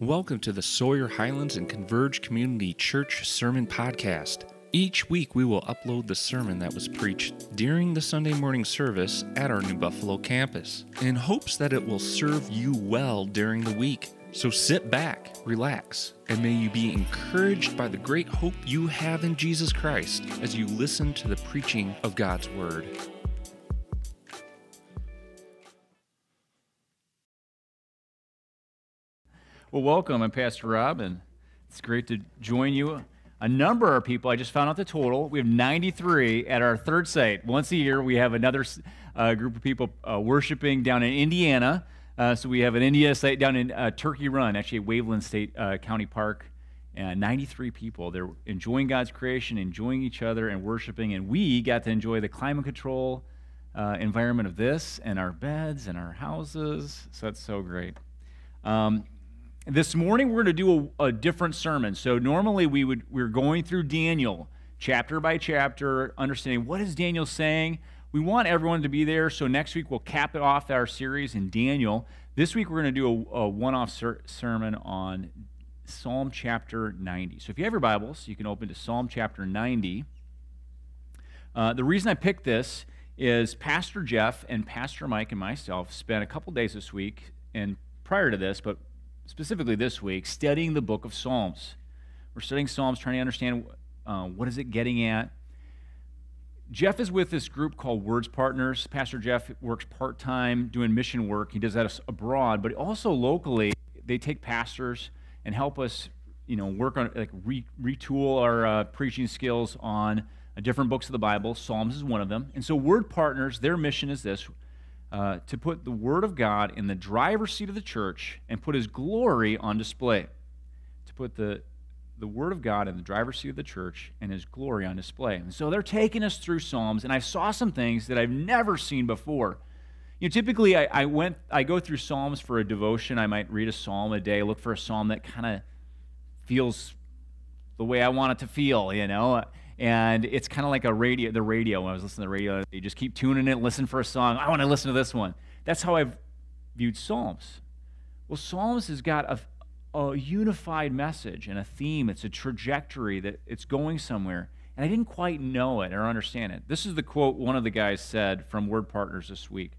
Welcome to the Sawyer Highlands and Converge Community Church Sermon Podcast. Each week we will upload the sermon that was preached during the Sunday morning service at our New Buffalo campus in hopes that it will serve you well during the week. So sit back, relax, and may you be encouraged by the great hope you have in Jesus Christ as you listen to the preaching of God's Word. Well, welcome. I'm Pastor Rob, and it's great to join you. A number of people, I just found out the total. We have 93 at our third site. Once a year, we have another uh, group of people uh, worshiping down in Indiana. Uh, so we have an India site down in uh, Turkey Run, actually, Waveland State uh, County Park. And 93 people. They're enjoying God's creation, enjoying each other, and worshiping. And we got to enjoy the climate control uh, environment of this and our beds and our houses. So that's so great. Um, this morning we're going to do a, a, different sermon. So normally we would we're going through Daniel chapter by chapter, understanding what is Daniel saying. We want everyone to be there. So next week we'll cap it off our series in Daniel. This week we're going to do a, a one-off ser- sermon on Psalm chapter 90. So if you have your Bibles, you can open to Psalm chapter 90. Uh, the reason I picked this is Pastor Jeff and Pastor Mike and myself spent a couple days this week and prior to this, but specifically this week, studying the book of Psalms. We're studying Psalms, trying to understand uh, what is it getting at. Jeff is with this group called Words Partners. Pastor Jeff works part time doing mission work. He does that abroad, but also locally, they take pastors and help us, you know, work on like re- retool our uh, preaching skills on uh, different books of the Bible. Psalms is one of them. And so, Word Partners, their mission is this: uh, to put the Word of God in the driver's seat of the church and put His glory on display. To put the, the Word of God in the driver's seat of the church and His glory on display. And so they're taking us through Psalms, and I saw some things that I've never seen before. You know, typically I, I went, I go through Psalms for a devotion. I might read a psalm a day, look for a psalm that kind of feels the way I want it to feel, you know and it's kind of like a radio the radio when i was listening to the radio you just keep tuning it listen for a song i want to listen to this one. That's how i've viewed psalms. Well psalms has got a, a unified message and a theme it's a trajectory that it's going somewhere and i didn't quite know it or understand it. This is the quote one of the guys said from word partners this week.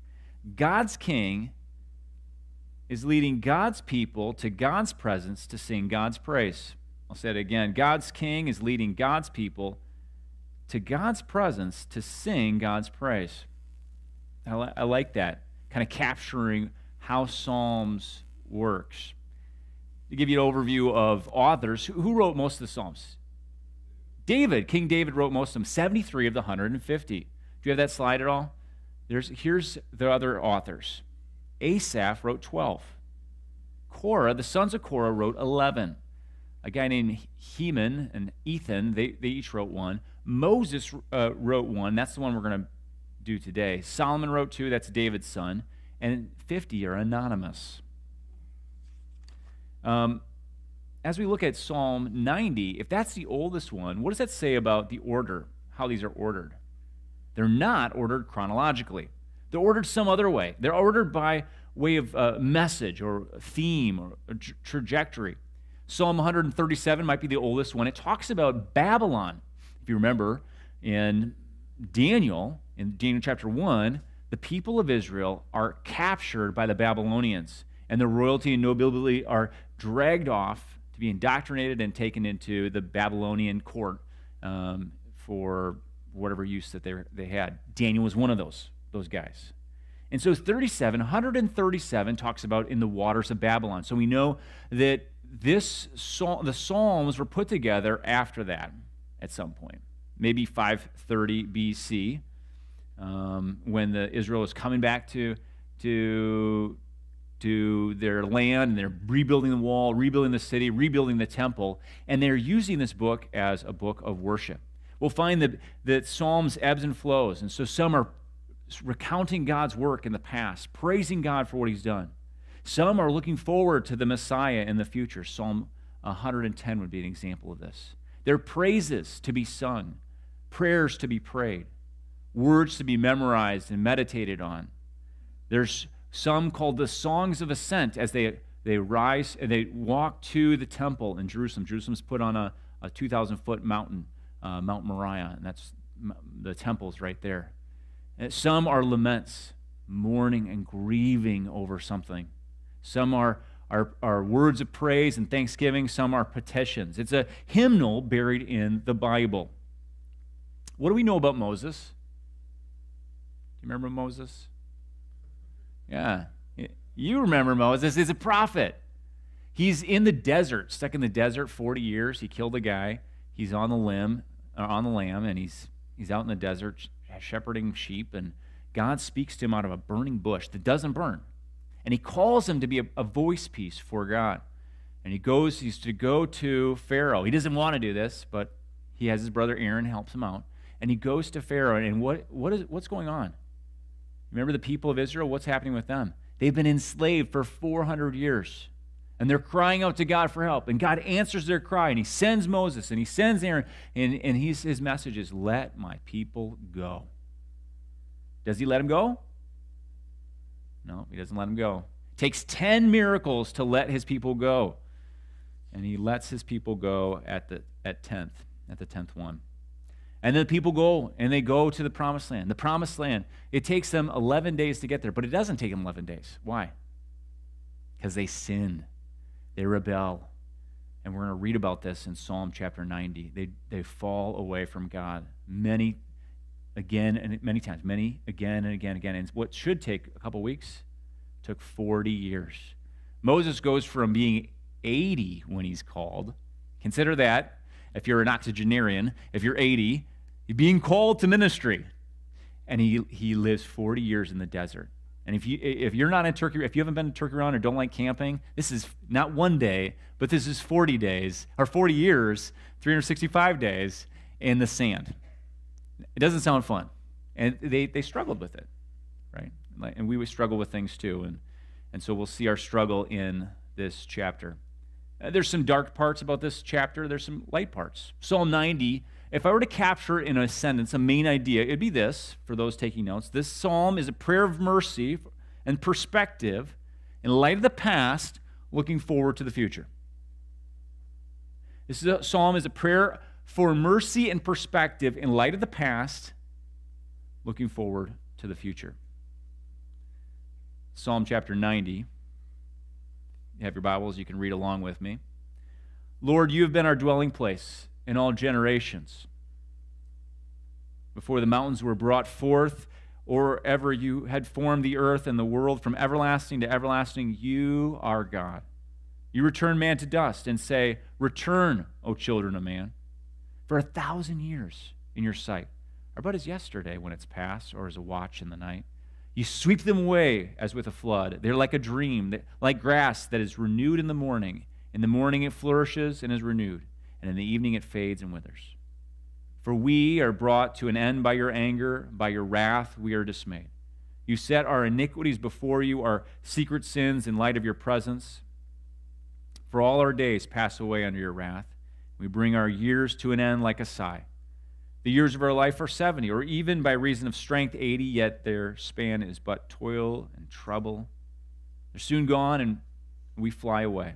God's king is leading god's people to god's presence to sing god's praise. I'll say it again. God's king is leading God's people to God's presence to sing God's praise. I, li- I like that, kind of capturing how Psalms works. To give you an overview of authors, who wrote most of the Psalms? David, King David wrote most of them, 73 of the 150. Do you have that slide at all? There's, here's the other authors. Asaph wrote 12. Korah, the sons of Korah, wrote 11. A guy named Heman and Ethan, they, they each wrote one. Moses uh, wrote one. That's the one we're going to do today. Solomon wrote two. That's David's son. And 50 are anonymous. Um, as we look at Psalm 90, if that's the oldest one, what does that say about the order, how these are ordered? They're not ordered chronologically. They're ordered some other way. They're ordered by way of uh, message or theme or tra- trajectory. Psalm 137 might be the oldest one. It talks about Babylon if you remember in Daniel, in Daniel chapter 1, the people of Israel are captured by the Babylonians, and the royalty and nobility are dragged off to be indoctrinated and taken into the Babylonian court um, for whatever use that they, they had. Daniel was one of those, those guys. And so 37, 137 talks about in the waters of Babylon. So we know that this the Psalms were put together after that at some point, maybe 530 BC, um, when the Israel is coming back to, to, to their land and they're rebuilding the wall, rebuilding the city, rebuilding the temple, and they're using this book as a book of worship. We'll find that, that Psalms ebbs and flows, and so some are recounting God's work in the past, praising God for what He's done. Some are looking forward to the Messiah in the future. Psalm 110 would be an example of this. There are praises to be sung, prayers to be prayed, words to be memorized and meditated on. There's some called the songs of ascent as they they rise and they walk to the temple in Jerusalem. Jerusalem's put on a, a 2,000 foot mountain, uh, Mount Moriah, and that's the temple's right there. And some are laments, mourning and grieving over something. Some are, are, are words of praise and thanksgiving. Some are petitions. It's a hymnal buried in the Bible. What do we know about Moses? Do you remember Moses? Yeah. You remember Moses. He's a prophet. He's in the desert, stuck in the desert 40 years. He killed a guy. He's on the limb, uh, on the lam, and he's he's out in the desert shepherding sheep, and God speaks to him out of a burning bush that doesn't burn. And he calls him to be a, a voice piece for God. And he goes, he's to go to Pharaoh. He doesn't want to do this, but he has his brother Aaron helps him out. And he goes to Pharaoh, and what, what is, what's going on? Remember the people of Israel? What's happening with them? They've been enslaved for 400 years. And they're crying out to God for help. And God answers their cry. And he sends Moses and he sends Aaron. And, and his message is, Let my people go. Does he let him go? No, he doesn't let him go. It takes 10 miracles to let his people go. And he lets his people go at the at 10th, at the 10th one. And then the people go and they go to the promised land. The promised land, it takes them 11 days to get there, but it doesn't take them 11 days. Why? Because they sin, they rebel. And we're going to read about this in Psalm chapter 90. They, they fall away from God many, again and many times, many again and again and again. And what should take a couple weeks took 40 years. Moses goes from being 80 when he's called. Consider that. If you're an octogenarian, if you're 80, you're being called to ministry. And he, he lives 40 years in the desert. And if, you, if you're not in Turkey, if you haven't been to Turkey Run or don't like camping, this is not one day, but this is 40 days, or 40 years, 365 days in the sand. It doesn't sound fun. And they, they struggled with it, right? And we would struggle with things too. And, and so we'll see our struggle in this chapter. Uh, there's some dark parts about this chapter, there's some light parts. Psalm 90 if I were to capture in a sentence a main idea, it'd be this for those taking notes. This psalm is a prayer of mercy and perspective in light of the past, looking forward to the future. This is a, psalm is a prayer for mercy and perspective in light of the past, looking forward to the future. Psalm chapter 90. You have your Bibles, you can read along with me. Lord, you have been our dwelling place in all generations. Before the mountains were brought forth, or ever you had formed the earth and the world from everlasting to everlasting, you are God. You return man to dust and say, Return, O children of man. For a thousand years in your sight are but as yesterday when it's past, or as a watch in the night. You sweep them away as with a flood. They're like a dream, like grass that is renewed in the morning. In the morning it flourishes and is renewed and in the evening it fades and withers. For we are brought to an end by your anger, by your wrath we are dismayed. You set our iniquities before you, our secret sins in light of your presence. For all our days pass away under your wrath. We bring our years to an end like a sigh. The years of our life are 70, or even by reason of strength 80, yet their span is but toil and trouble. They're soon gone, and we fly away.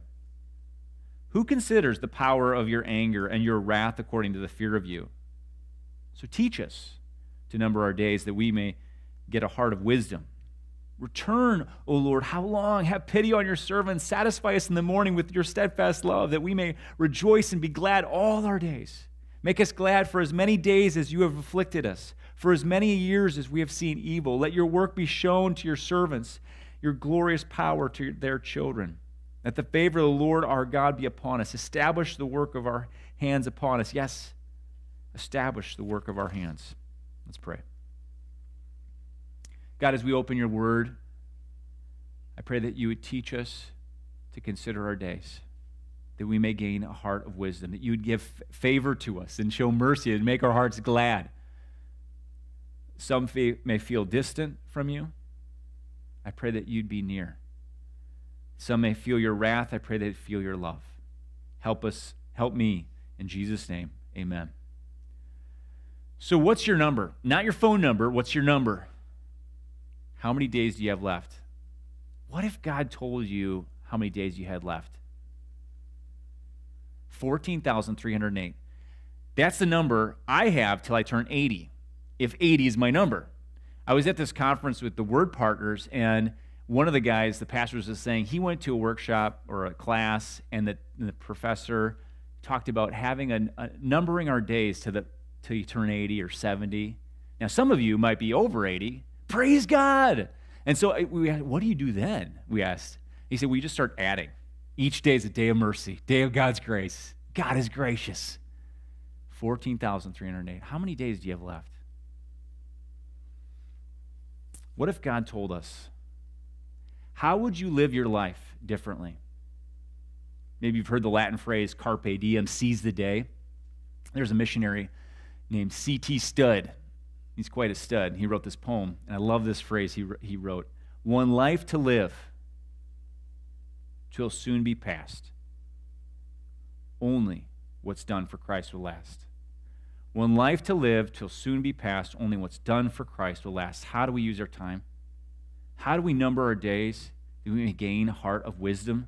Who considers the power of your anger and your wrath according to the fear of you? So teach us to number our days that we may get a heart of wisdom. Return, O Lord, how long? Have pity on your servants. Satisfy us in the morning with your steadfast love, that we may rejoice and be glad all our days. Make us glad for as many days as you have afflicted us, for as many years as we have seen evil. Let your work be shown to your servants, your glorious power to their children. Let the favor of the Lord our God be upon us. Establish the work of our hands upon us. Yes, establish the work of our hands. Let's pray. God, as we open your word, I pray that you would teach us to consider our days, that we may gain a heart of wisdom, that you would give favor to us and show mercy and make our hearts glad. Some may feel distant from you. I pray that you'd be near. Some may feel your wrath. I pray they feel your love. Help us, help me. In Jesus' name, amen. So, what's your number? Not your phone number. What's your number? How many days do you have left? What if God told you how many days you had left. 14,308. That's the number I have till I turn 80, if 80 is my number. I was at this conference with the Word Partners, and one of the guys, the pastor, was saying he went to a workshop or a class, and the, and the professor talked about having a, a, numbering our days to the till you turn 80 or 70. Now, some of you might be over 80. Praise God! And so we asked, what do you do then? We asked. He said, we just start adding. Each day is a day of mercy, day of God's grace. God is gracious. 14,308. How many days do you have left? What if God told us? How would you live your life differently? Maybe you've heard the Latin phrase carpe diem, seize the day. There's a missionary named C.T. Studd. He's quite a stud. He wrote this poem, and I love this phrase he, he wrote One life to live, twill soon be past. Only what's done for Christ will last. One life to live till soon be past, only what's done for Christ will last. How do we use our time? How do we number our days? Do we gain a heart of wisdom?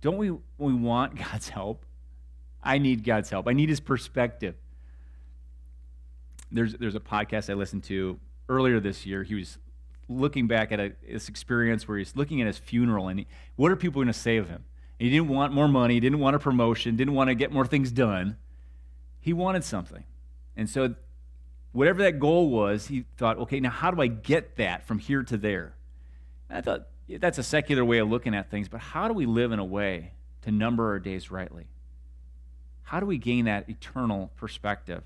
Don't we, we want God's help? I need God's help. I need his perspective. There's, there's a podcast I listened to earlier this year. He was looking back at a, this experience where he's looking at his funeral and he, what are people going to say of him? And he didn't want more money, didn't want a promotion, didn't want to get more things done. He wanted something. And so, whatever that goal was, he thought, okay, now how do I get that from here to there? And I thought, that's a secular way of looking at things, but how do we live in a way to number our days rightly? How do we gain that eternal perspective?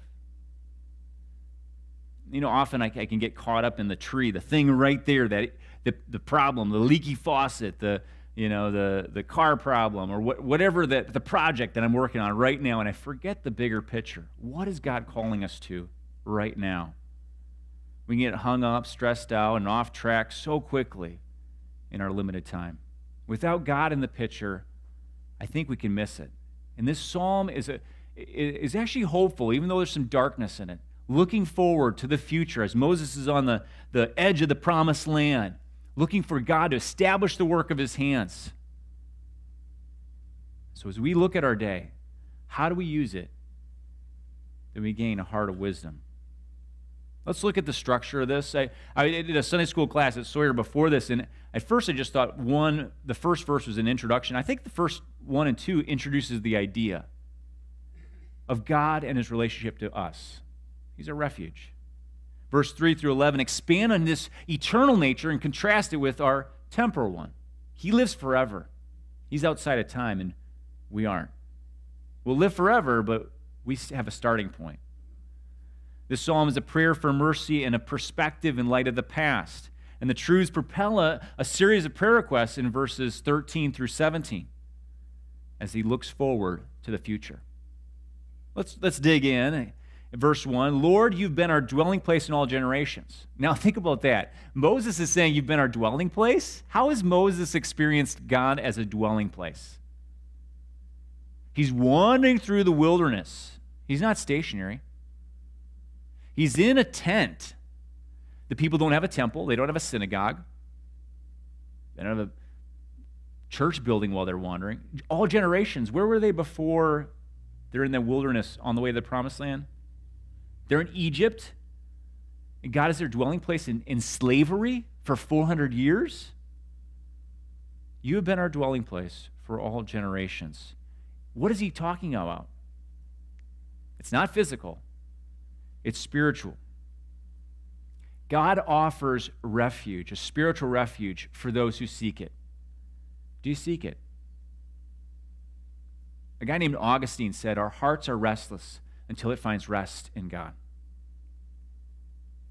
You know, often I, I can get caught up in the tree, the thing right there, that the, the problem, the leaky faucet, the, you know, the, the car problem, or what, whatever the, the project that I'm working on right now, and I forget the bigger picture. What is God calling us to right now? We can get hung up, stressed out, and off track so quickly in our limited time. Without God in the picture, I think we can miss it. And this psalm is, a, is actually hopeful, even though there's some darkness in it. Looking forward to the future as Moses is on the, the edge of the promised land, looking for God to establish the work of his hands. So, as we look at our day, how do we use it that we gain a heart of wisdom? Let's look at the structure of this. I, I did a Sunday school class at Sawyer before this, and at first I just thought one, the first verse was an introduction. I think the first one and two introduces the idea of God and his relationship to us. He's a refuge. Verse 3 through 11 expand on this eternal nature and contrast it with our temporal one. He lives forever. He's outside of time, and we aren't. We'll live forever, but we have a starting point. This psalm is a prayer for mercy and a perspective in light of the past. And the truths propel a, a series of prayer requests in verses 13 through 17 as he looks forward to the future. Let's, let's dig in. Verse 1 Lord, you've been our dwelling place in all generations. Now, think about that. Moses is saying, You've been our dwelling place? How has Moses experienced God as a dwelling place? He's wandering through the wilderness, he's not stationary. He's in a tent. The people don't have a temple, they don't have a synagogue, they don't have a church building while they're wandering. All generations, where were they before they're in the wilderness on the way to the promised land? They're in Egypt. And God is their dwelling place in, in slavery for 400 years. You have been our dwelling place for all generations. What is he talking about? It's not physical, it's spiritual. God offers refuge, a spiritual refuge for those who seek it. Do you seek it? A guy named Augustine said, Our hearts are restless until it finds rest in God.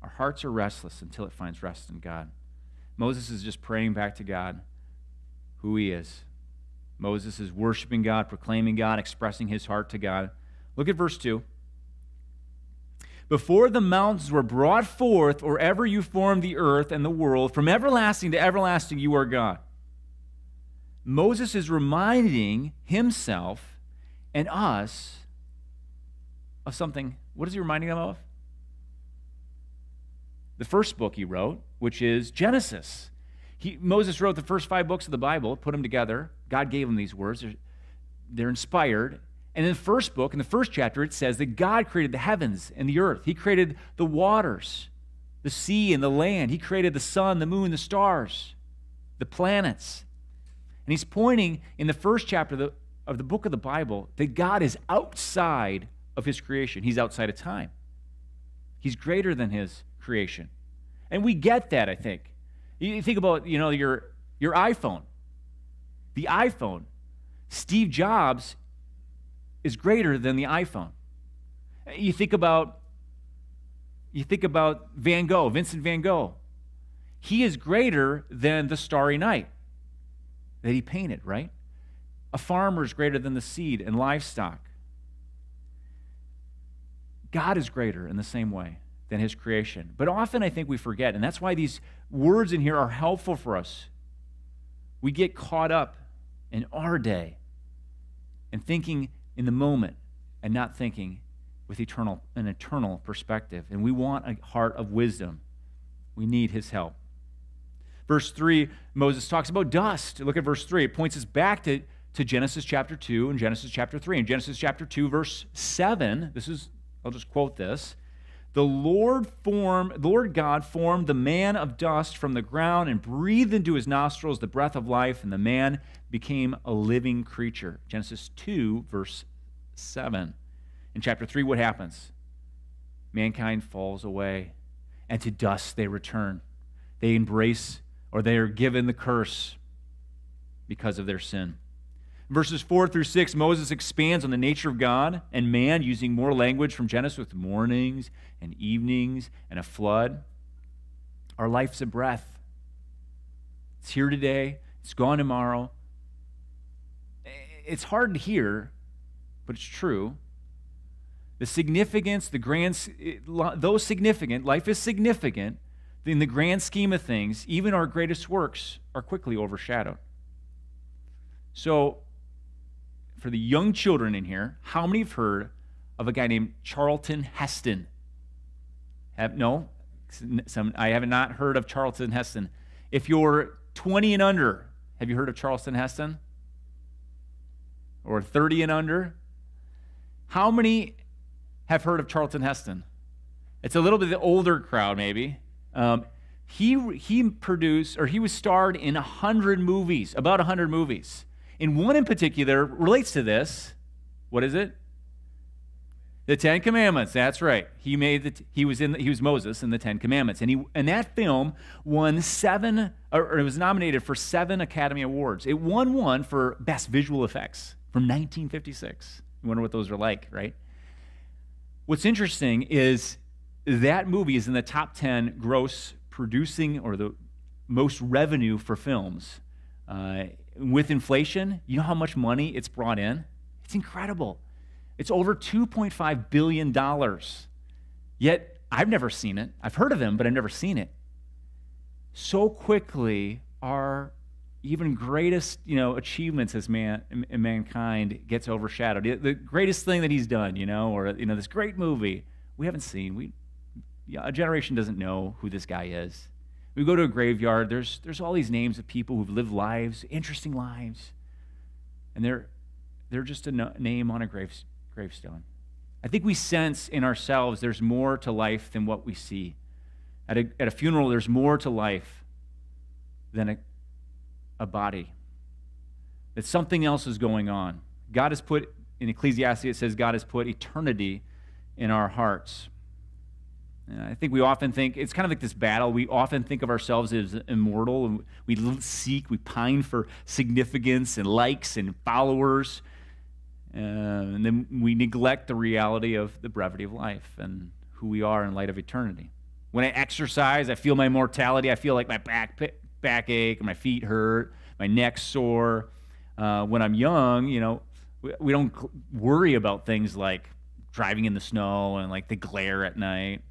Our hearts are restless until it finds rest in God. Moses is just praying back to God who he is. Moses is worshiping God, proclaiming God, expressing his heart to God. Look at verse 2. Before the mountains were brought forth, or ever you formed the earth and the world, from everlasting to everlasting you are God. Moses is reminding himself and us of something. What is he reminding them of? The first book he wrote, which is Genesis. He, Moses wrote the first five books of the Bible, put them together. God gave him these words. They're, they're inspired. And in the first book, in the first chapter, it says that God created the heavens and the earth. He created the waters, the sea and the land. He created the sun, the moon, the stars, the planets. And he's pointing in the first chapter of the, of the book of the Bible that God is outside of his creation. He's outside of time. He's greater than his creation. And we get that, I think. You think about, you know, your, your iPhone. The iPhone. Steve Jobs is greater than the iPhone. You think about you think about Van Gogh, Vincent van Gogh. He is greater than the starry night that he painted, right? A farmer is greater than the seed and livestock. God is greater in the same way than his creation. But often I think we forget, and that's why these words in here are helpful for us. We get caught up in our day and thinking in the moment and not thinking with eternal an eternal perspective. And we want a heart of wisdom. We need his help. Verse 3, Moses talks about dust. Look at verse 3. It points us back to, to Genesis chapter 2 and Genesis chapter 3. In Genesis chapter 2, verse 7, this is, I'll just quote this. The Lord formed, Lord God formed the man of dust from the ground and breathed into his nostrils the breath of life, and the man became a living creature. Genesis 2, verse 7. In chapter 3, what happens? Mankind falls away, and to dust they return. They embrace, or they are given the curse because of their sin. Verses 4 through 6, Moses expands on the nature of God and man using more language from Genesis with mornings and evenings and a flood. Our life's a breath. It's here today, it's gone tomorrow. It's hard to hear, but it's true. The significance, the grand, though significant, life is significant, in the grand scheme of things, even our greatest works are quickly overshadowed. So, for the young children in here, how many have heard of a guy named Charlton Heston? Have, no? Some, I have not heard of Charlton Heston. If you're 20 and under, have you heard of Charlton Heston? Or 30 and under? How many have heard of Charlton Heston? It's a little bit the older crowd, maybe. Um, he, he produced, or he was starred in 100 movies, about 100 movies. And one in particular relates to this. What is it? The Ten Commandments. That's right. He made the, he was in the, he was Moses in the Ten Commandments, and he and that film won seven or, it was nominated for seven Academy Awards. It won one for best visual effects from 1956. You wonder what those are like, right? What's interesting is that movie is in the top 10 gross producing or the most revenue for films. Uh, with inflation, you know how much money it's brought in? It's incredible. It's over $2.5 billion. Yet, I've never seen it. I've heard of him, but I've never seen it. So quickly, our even greatest you know, achievements as man, mankind gets overshadowed. The greatest thing that he's done, you know, or you know, this great movie, we haven't seen. We, a generation doesn't know who this guy is. We go to a graveyard, there's, there's all these names of people who've lived lives, interesting lives, and they're, they're just a no, name on a grave, gravestone. I think we sense in ourselves there's more to life than what we see. At a, at a funeral, there's more to life than a, a body, that something else is going on. God has put, in Ecclesiastes, it says God has put eternity in our hearts. I think we often think it's kind of like this battle. We often think of ourselves as immortal, and we seek, we pine for significance and likes and followers. Uh, and then we neglect the reality of the brevity of life and who we are in light of eternity. When I exercise, I feel my mortality. I feel like my back backache, my feet hurt, my neck sore. Uh, when I'm young, you know, we, we don't worry about things like driving in the snow and like the glare at night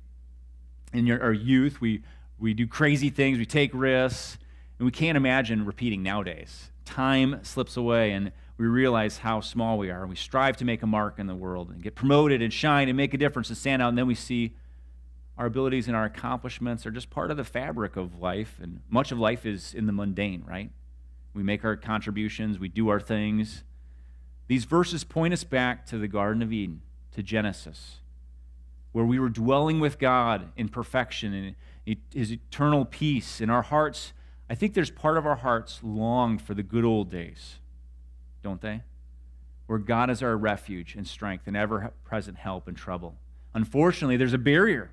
in your, our youth, we, we do crazy things, we take risks, and we can't imagine repeating nowadays. Time slips away, and we realize how small we are. We strive to make a mark in the world and get promoted and shine and make a difference and stand out, and then we see our abilities and our accomplishments are just part of the fabric of life, and much of life is in the mundane, right? We make our contributions, we do our things. These verses point us back to the Garden of Eden, to Genesis, where we were dwelling with God in perfection and His eternal peace. In our hearts, I think there's part of our hearts long for the good old days, don't they? Where God is our refuge and strength and ever present help in trouble. Unfortunately, there's a barrier.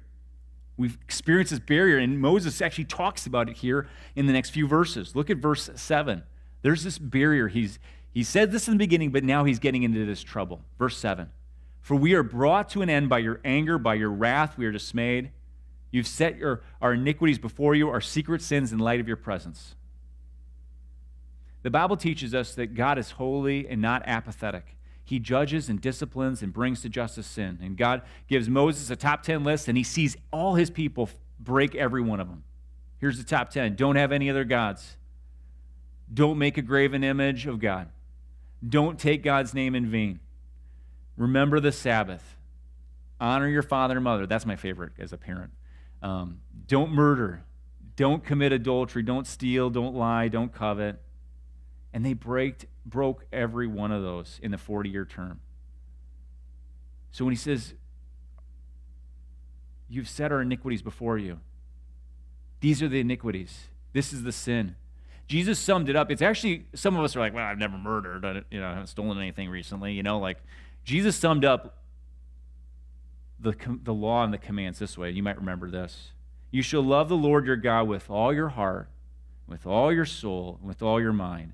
We've experienced this barrier, and Moses actually talks about it here in the next few verses. Look at verse 7. There's this barrier. He's, he said this in the beginning, but now he's getting into this trouble. Verse 7 For we are brought to an end by your anger, by your wrath, we are dismayed. You've set your, our iniquities before you, our secret sins in light of your presence. The Bible teaches us that God is holy and not apathetic. He judges and disciplines and brings to justice sin. And God gives Moses a top 10 list, and he sees all his people break every one of them. Here's the top 10 don't have any other gods, don't make a graven image of God, don't take God's name in vain, remember the Sabbath, honor your father and mother. That's my favorite as a parent. Um, don't murder, don't commit adultery, don't steal, don't lie, don't covet. And they break, broke every one of those in the 40 year term. So when he says, You've set our iniquities before you, these are the iniquities. This is the sin. Jesus summed it up. It's actually, some of us are like, well, I've never murdered. I, you know, I haven't stolen anything recently. You know, like, Jesus summed up the, the law and the commands this way. You might remember this. You shall love the Lord your God with all your heart, with all your soul, and with all your mind.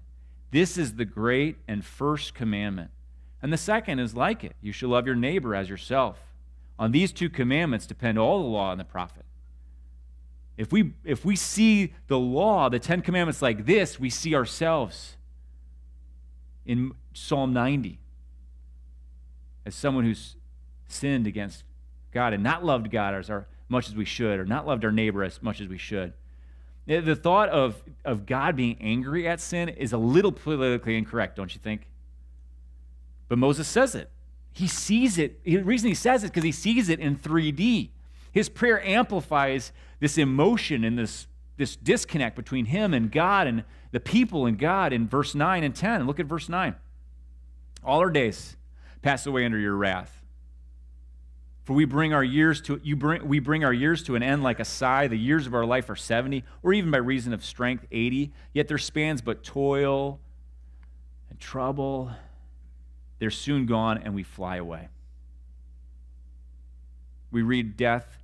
This is the great and first commandment. And the second is like it you shall love your neighbor as yourself. On these two commandments depend all the law and the prophet. If we, if we see the law, the Ten Commandments like this, we see ourselves in Psalm 90 as someone who's sinned against God and not loved God as much as we should, or not loved our neighbor as much as we should. The thought of, of God being angry at sin is a little politically incorrect, don't you think? But Moses says it. He sees it. The reason he says it is because he sees it in 3D. His prayer amplifies this emotion and this, this disconnect between him and God and the people and God in verse 9 and 10. Look at verse 9. All our days pass away under your wrath. For we bring our years to you bring we bring our years to an end like a sigh. The years of our life are 70, or even by reason of strength 80. Yet there spans but toil and trouble. They're soon gone and we fly away. We read death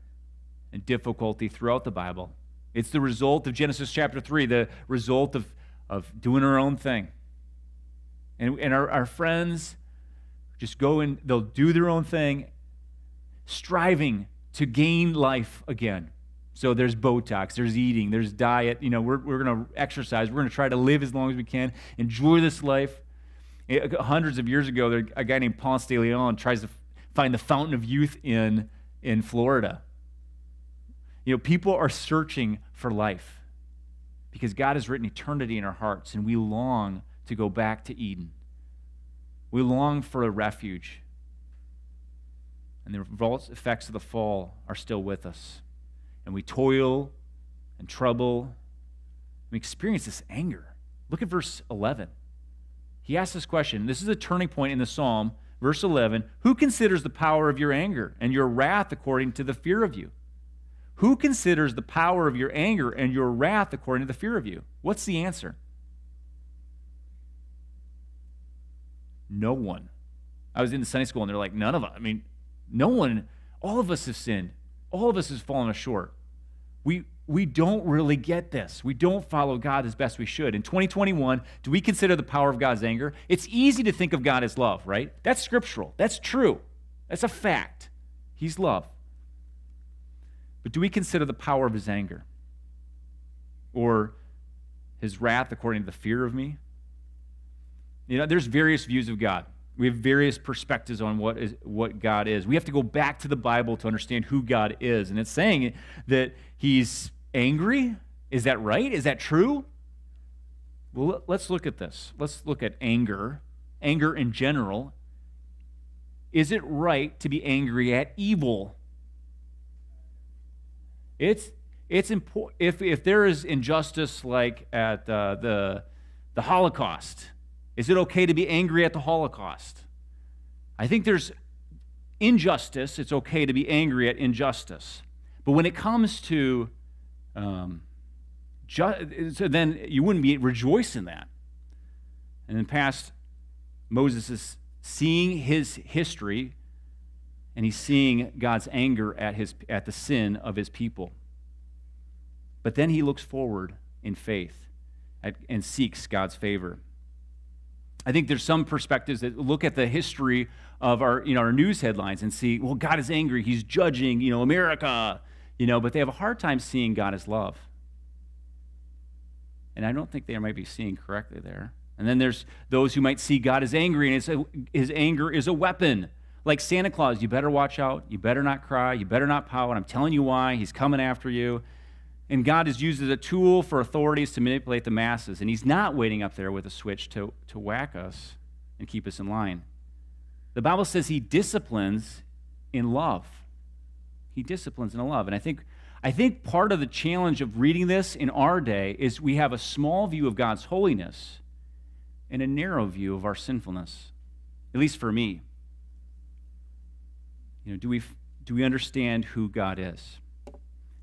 and difficulty throughout the Bible. It's the result of Genesis chapter 3, the result of, of doing our own thing. And, and our, our friends just go and they'll do their own thing striving to gain life again. So there's Botox, there's eating, there's diet. You know, we're, we're going to exercise. We're going to try to live as long as we can, enjoy this life. Eh, hundreds of years ago, there, a guy named Ponce de Leon tries to find the fountain of youth in, in Florida. You know, people are searching for life because God has written eternity in our hearts, and we long to go back to Eden. We long for a refuge and the results effects of the fall are still with us. And we toil and trouble. We experience this anger. Look at verse 11. He asks this question. This is a turning point in the psalm. Verse 11 Who considers the power of your anger and your wrath according to the fear of you? Who considers the power of your anger and your wrath according to the fear of you? What's the answer? No one. I was in the Sunday school and they're like, none of us. I mean, no one, all of us have sinned. All of us has fallen short. We, we don't really get this. We don't follow God as best we should. In 2021, do we consider the power of God's anger? It's easy to think of God as love, right? That's scriptural. That's true. That's a fact. He's love. But do we consider the power of his anger? Or his wrath according to the fear of me? You know, there's various views of God. We have various perspectives on what, is, what God is. We have to go back to the Bible to understand who God is. And it's saying that he's angry. Is that right? Is that true? Well, let's look at this. Let's look at anger, anger in general. Is it right to be angry at evil? It's, it's important. If, if there is injustice like at uh, the, the Holocaust, is it okay to be angry at the Holocaust? I think there's injustice. It's okay to be angry at injustice. But when it comes to, um, ju- then you wouldn't be rejoice in that. And in the past, Moses is seeing his history and he's seeing God's anger at, his, at the sin of his people. But then he looks forward in faith and seeks God's favor. I think there's some perspectives that look at the history of our, you know, our news headlines and see, well, God is angry. He's judging, you know, America, you know, but they have a hard time seeing God as love. And I don't think they might be seeing correctly there. And then there's those who might see God as angry and a, his anger is a weapon. Like Santa Claus, you better watch out. You better not cry. You better not pout. I'm telling you why. He's coming after you. And God is used as a tool for authorities to manipulate the masses. And He's not waiting up there with a switch to, to whack us and keep us in line. The Bible says He disciplines in love. He disciplines in love. And I think, I think part of the challenge of reading this in our day is we have a small view of God's holiness and a narrow view of our sinfulness, at least for me. You know, do we, do we understand who God is?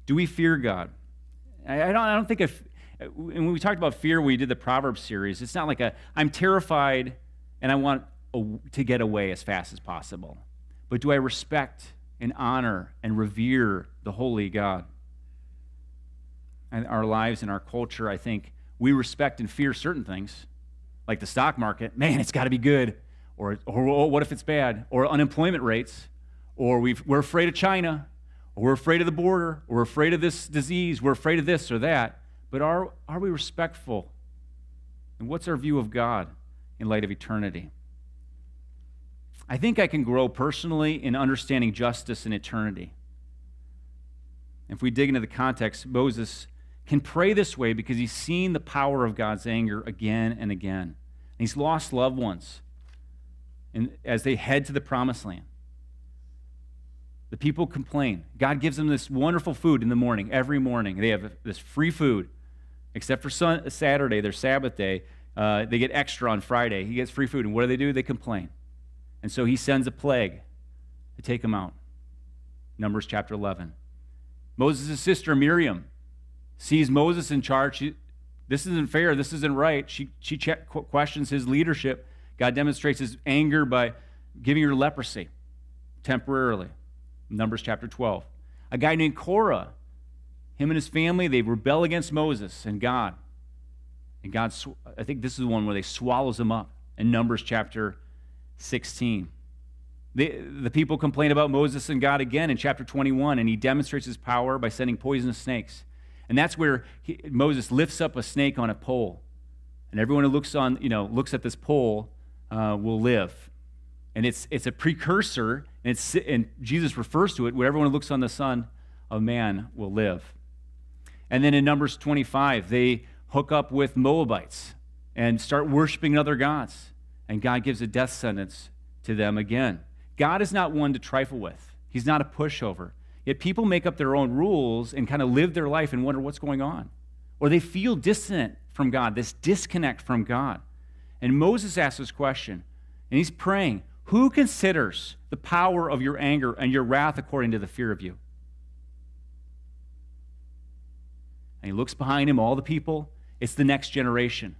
Do we fear God? I, don't, I don't think if, when we talked about fear, we did the Proverbs series. It's not like a, I'm terrified and I want a, to get away as fast as possible. But do I respect and honor and revere the holy God? And our lives and our culture, I think we respect and fear certain things, like the stock market. Man, it's got to be good. Or, or what if it's bad? Or unemployment rates. Or we are afraid of China or we're afraid of the border, or we're afraid of this disease, we're afraid of this or that. But are, are we respectful? And what's our view of God in light of eternity? I think I can grow personally in understanding justice and eternity. If we dig into the context, Moses can pray this way because he's seen the power of God's anger again and again. And he's lost loved ones and as they head to the promised land. The people complain. God gives them this wonderful food in the morning, every morning. They have this free food, except for sun, Saturday, their Sabbath day. Uh, they get extra on Friday. He gets free food. And what do they do? They complain. And so he sends a plague to take them out. Numbers chapter 11. Moses' sister Miriam sees Moses in charge. She, this isn't fair. This isn't right. She, she questions his leadership. God demonstrates his anger by giving her leprosy temporarily. Numbers chapter 12. A guy named Korah, him and his family, they rebel against Moses and God. And God, I think this is the one where they swallows them up in Numbers chapter 16. The, the people complain about Moses and God again in chapter 21, and he demonstrates his power by sending poisonous snakes. And that's where he, Moses lifts up a snake on a pole. And everyone who looks, on, you know, looks at this pole uh, will live. And it's, it's a precursor and, it's, and Jesus refers to it where everyone looks on the Son of Man will live. And then in Numbers 25, they hook up with Moabites and start worshiping other gods. And God gives a death sentence to them again. God is not one to trifle with, He's not a pushover. Yet people make up their own rules and kind of live their life and wonder what's going on. Or they feel distant from God, this disconnect from God. And Moses asks this question, and he's praying who considers the power of your anger and your wrath according to the fear of you? And he looks behind him, all the people. It's the next generation.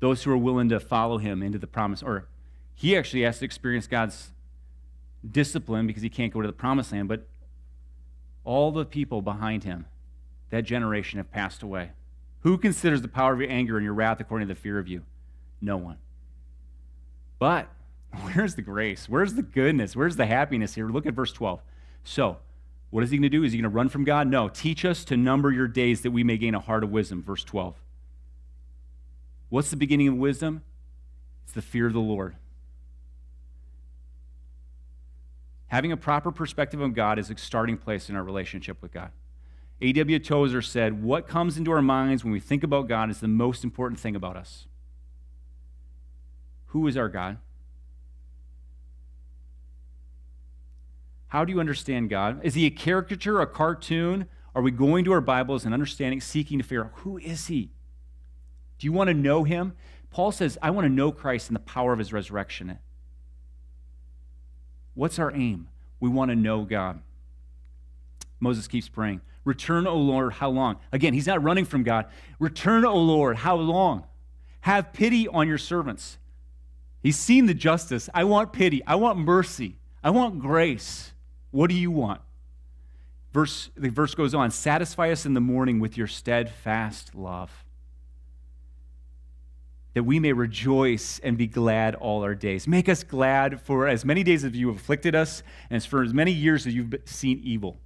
Those who are willing to follow him into the promise. Or he actually has to experience God's discipline because he can't go to the promised land. But all the people behind him, that generation, have passed away. Who considers the power of your anger and your wrath according to the fear of you? No one. But Where's the grace? Where's the goodness? Where's the happiness here? Look at verse 12. So, what is he going to do? Is he going to run from God? No. Teach us to number your days that we may gain a heart of wisdom. Verse 12. What's the beginning of wisdom? It's the fear of the Lord. Having a proper perspective on God is a starting place in our relationship with God. A.W. Tozer said, What comes into our minds when we think about God is the most important thing about us. Who is our God? How do you understand God? Is he a caricature, a cartoon? Are we going to our Bibles and understanding, seeking to figure out who is he? Do you want to know him? Paul says, I want to know Christ and the power of his resurrection. What's our aim? We want to know God. Moses keeps praying, Return, O Lord, how long? Again, he's not running from God. Return, O Lord, how long? Have pity on your servants. He's seen the justice. I want pity. I want mercy. I want grace. What do you want? Verse, the verse goes on Satisfy us in the morning with your steadfast love, that we may rejoice and be glad all our days. Make us glad for as many days as you have afflicted us, and as for as many years as you've seen evil.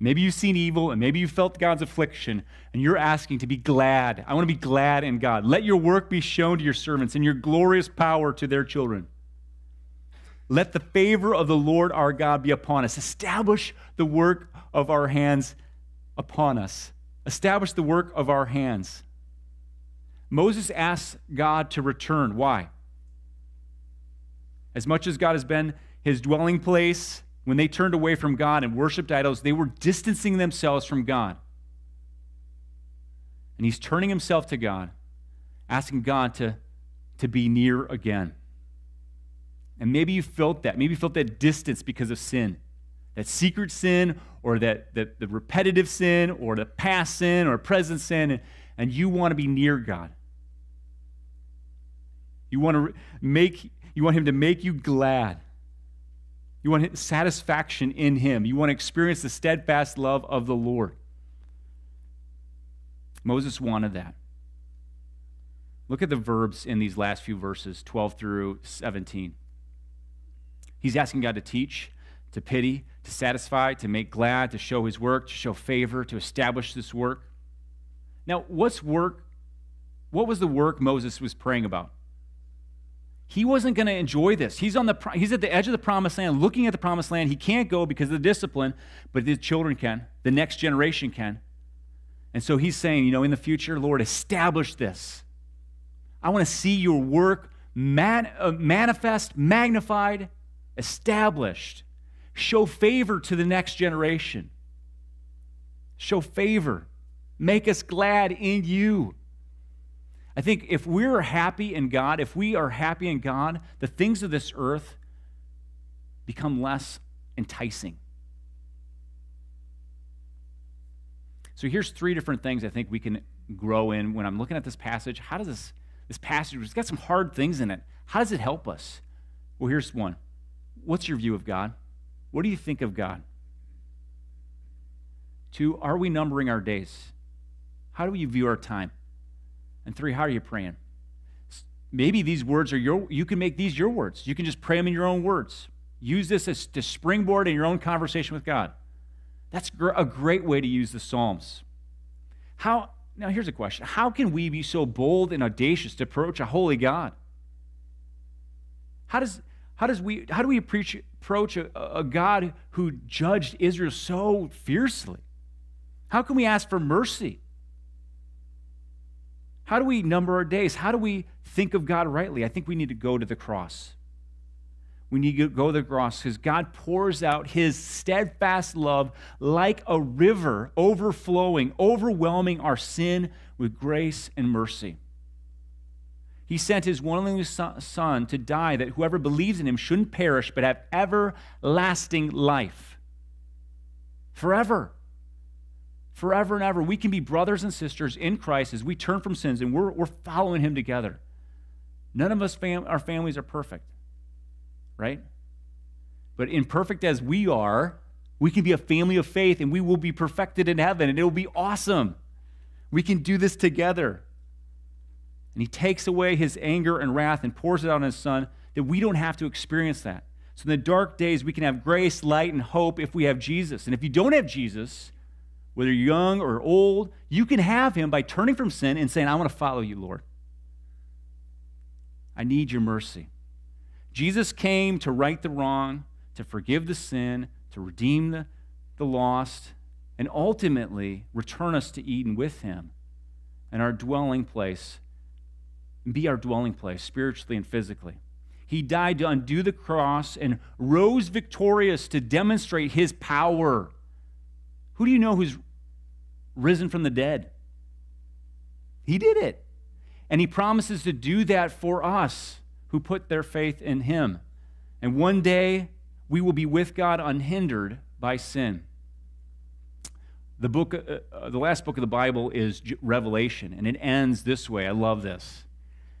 Maybe you've seen evil and maybe you felt God's affliction and you're asking to be glad. I want to be glad in God. Let your work be shown to your servants and your glorious power to their children. Let the favor of the Lord our God be upon us. Establish the work of our hands upon us. Establish the work of our hands. Moses asks God to return. Why? As much as God has been his dwelling place, when they turned away from God and worshiped idols, they were distancing themselves from God. And he's turning himself to God, asking God to, to be near again. And maybe you felt that. Maybe you felt that distance because of sin. That secret sin, or that, the repetitive sin, or the past sin, or present sin, and, and you want to be near God. You want to make you want him to make you glad. You want satisfaction in Him. You want to experience the steadfast love of the Lord. Moses wanted that. Look at the verbs in these last few verses, 12 through 17. He's asking God to teach, to pity, to satisfy, to make glad, to show his work, to show favor, to establish this work. Now, what's work? What was the work Moses was praying about? he wasn't going to enjoy this. He's, on the, he's at the edge of the promised land, looking at the promised land. He can't go because of the discipline, but his children can. The next generation can. And so he's saying, you know, in the future, Lord, establish this. I want to see your work man, uh, manifest, magnified, established. Show favor to the next generation. Show favor. Make us glad in you. I think if we're happy in God, if we are happy in God, the things of this earth become less enticing. So here's three different things I think we can grow in when I'm looking at this passage. How does this, this passage, it's got some hard things in it. How does it help us? Well, here's one. What's your view of God? What do you think of God? Two, are we numbering our days? How do we view our time? And three, how are you praying? Maybe these words are your, you can make these your words. You can just pray them in your own words. Use this as to springboard in your own conversation with God. That's a great way to use the Psalms. How, now here's a question How can we be so bold and audacious to approach a holy God? How does, how does we, how do we approach, a, a God who judged Israel so fiercely? How can we ask for mercy? How do we number our days? How do we think of God rightly? I think we need to go to the cross. We need to go to the cross because God pours out his steadfast love like a river overflowing, overwhelming our sin with grace and mercy. He sent his one and only son to die that whoever believes in him shouldn't perish but have everlasting life. Forever forever and ever. We can be brothers and sisters in Christ as we turn from sins and we're, we're following Him together. None of us, fam- our families are perfect, right? But imperfect as we are, we can be a family of faith and we will be perfected in heaven and it will be awesome. We can do this together. And He takes away His anger and wrath and pours it out on His Son that we don't have to experience that. So in the dark days, we can have grace, light, and hope if we have Jesus. And if you don't have Jesus, whether you're young or old, you can have him by turning from sin and saying, I want to follow you, Lord. I need your mercy. Jesus came to right the wrong, to forgive the sin, to redeem the, the lost, and ultimately return us to Eden with him and our dwelling place, be our dwelling place spiritually and physically. He died to undo the cross and rose victorious to demonstrate his power. Who do you know who's risen from the dead? He did it. And he promises to do that for us who put their faith in him. And one day we will be with God unhindered by sin. The book, uh, uh, the last book of the Bible is Revelation, and it ends this way. I love this.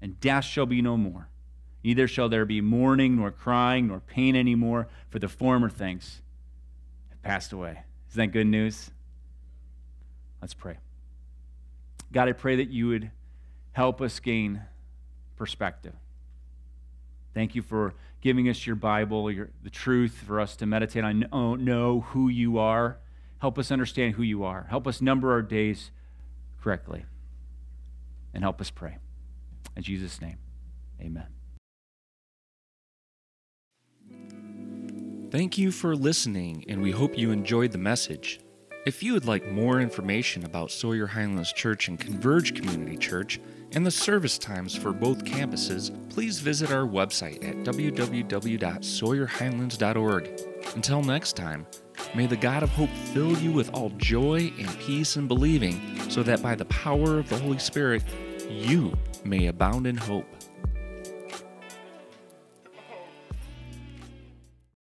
and death shall be no more. Neither shall there be mourning, nor crying, nor pain anymore, for the former things have passed away. Isn't that good news? Let's pray. God, I pray that you would help us gain perspective. Thank you for giving us your Bible, your, the truth for us to meditate on, know, know who you are. Help us understand who you are. Help us number our days correctly. And help us pray. In Jesus' name, amen. Thank you for listening, and we hope you enjoyed the message. If you would like more information about Sawyer Highlands Church and Converge Community Church, and the service times for both campuses, please visit our website at www.sawyerhighlands.org. Until next time, may the God of hope fill you with all joy and peace in believing, so that by the power of the Holy Spirit, you may abound in hope.